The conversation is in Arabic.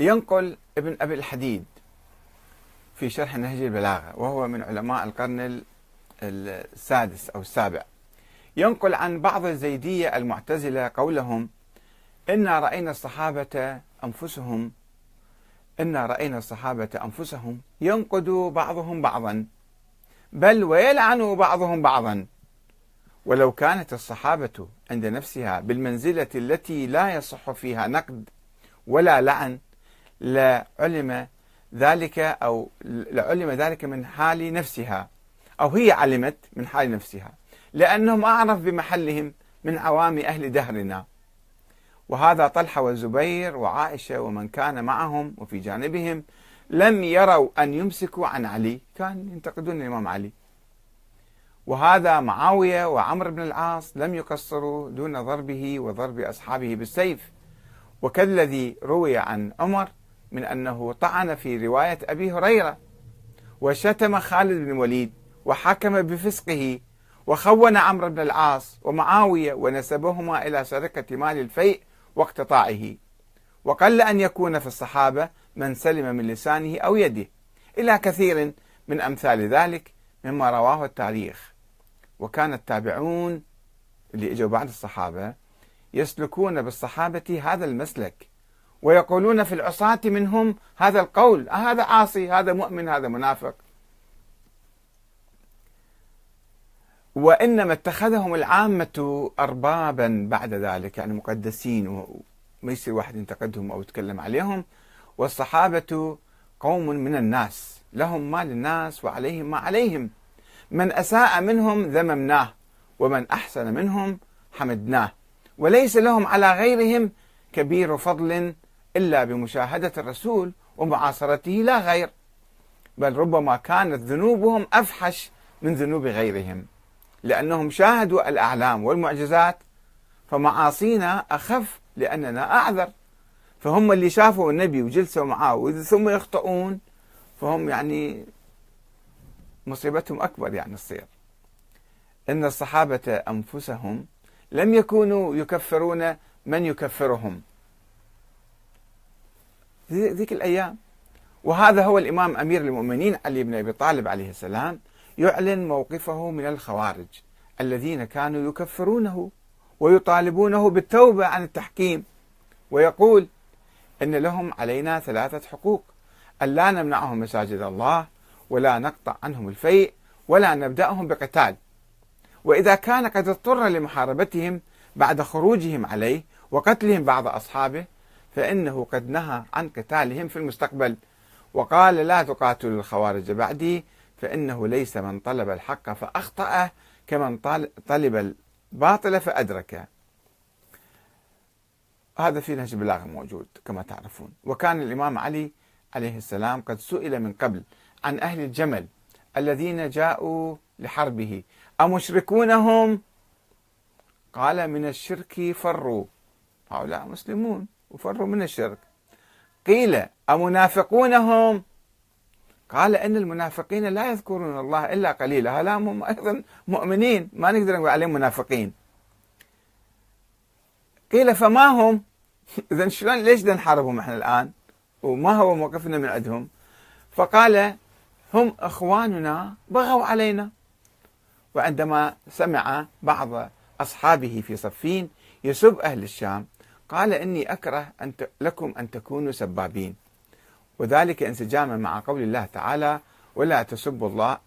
ينقل ابن أبي الحديد في شرح نهج البلاغة وهو من علماء القرن السادس أو السابع. ينقل عن بعض الزيدية المعتزلة قولهم إنا رأينا الصحابة أنفسهم إنا رأينا الصحابة أنفسهم ينقد بعضهم بعضا بل ويلعن بعضهم بعضا. ولو كانت الصحابة عند نفسها بالمنزلة التي لا يصح فيها نقد ولا لعن لعلم ذلك أو لعلم ذلك من حال نفسها. أو هي علمت من حال نفسها. لأنهم أعرف بمحلهم من عوام أهل دهرنا. وهذا طلحة والزبير وعائشة ومن كان معهم وفي جانبهم لم يروا أن يمسكوا عن علي. كان ينتقدون الإمام علي. وهذا معاوية وعمر بن العاص لم يقصروا دون ضربه وضرب أصحابه بالسيف. وكالذي روي عن عمر من أنه طعن في رواية أبي هريرة وشتم خالد بن الوليد وحكم بفسقه وخون عمرو بن العاص ومعاوية ونسبهما إلى سرقة مال الفيء واقتطاعه. وقل أن يكون في الصحابة من سلم من لسانه أو يده إلى كثير من أمثال ذلك مما رواه التاريخ. وكان التابعون اللي إجوا بعد الصحابة يسلكون بالصحابة هذا المسلك. ويقولون في العصاة منهم هذا القول هذا عاصي هذا مؤمن هذا منافق. وإنما اتخذهم العامة أربابا بعد ذلك يعني مقدسين وما يصير واحد ينتقدهم أو يتكلم عليهم. والصحابة قوم من الناس لهم ما للناس وعليهم ما عليهم. من أساء منهم ذممناه ومن أحسن منهم حمدناه. وليس لهم على غيرهم كبير فضل إلا بمشاهدة الرسول ومعاصرته لا غير بل ربما كانت ذنوبهم أفحش من ذنوب غيرهم لأنهم شاهدوا الأعلام والمعجزات فمعاصينا أخف لأننا أعذر فهم اللي شافوا النبي وجلسوا معاه ثم يخطئون فهم يعني مصيبتهم أكبر يعني تصير. إن الصحابة أنفسهم لم يكونوا يكفرون من يكفرهم. ذيك الأيام. وهذا هو الإمام أمير المؤمنين علي بن أبي طالب عليه السلام يعلن موقفه من الخوارج الذين كانوا يكفرونه ويطالبونه بالتوبة عن التحكيم. ويقول إن لهم علينا ثلاثة حقوق. ألا نمنعهم مساجد الله ولا نقطع عنهم الفيء ولا نبدأهم بقتال. وإذا كان قد اضطر لمحاربتهم بعد خروجهم عليه وقتلهم بعض أصحابه فإنه قد نهى عن قتالهم في المستقبل. وقال لا تقاتلوا الخوارج بعدي فإنه ليس من طلب الحق فأخطأ كمن طلب الباطل فأدركه. هذا في نهج البلاغة موجود كما تعرفون. وكان الإمام علي عليه السلام قد سئل من قبل عن أهل الجمل الذين جاءوا لحربه. أمشركونهم؟ قال من الشرك فروا. هؤلاء مسلمون. وفروا من الشرك. قيل أمنافقونهم؟ قال إن المنافقين لا يذكرون الله إلا قليلا. هؤلاء هم أيضا مؤمنين ما نقدر نقول عليهم منافقين. قيل فما هم؟ اذا شلون ليش نحاربهم إحنا الآن؟ وما هو موقفنا من عندهم؟ فقال هم إخواننا بغوا علينا. وعندما سمع بعض أصحابه في صفين يسب أهل الشام قال إني أكره أن لكم أن تكونوا سبابين وذلك انسجاما مع قول الله تعالى ولا تسبوا الله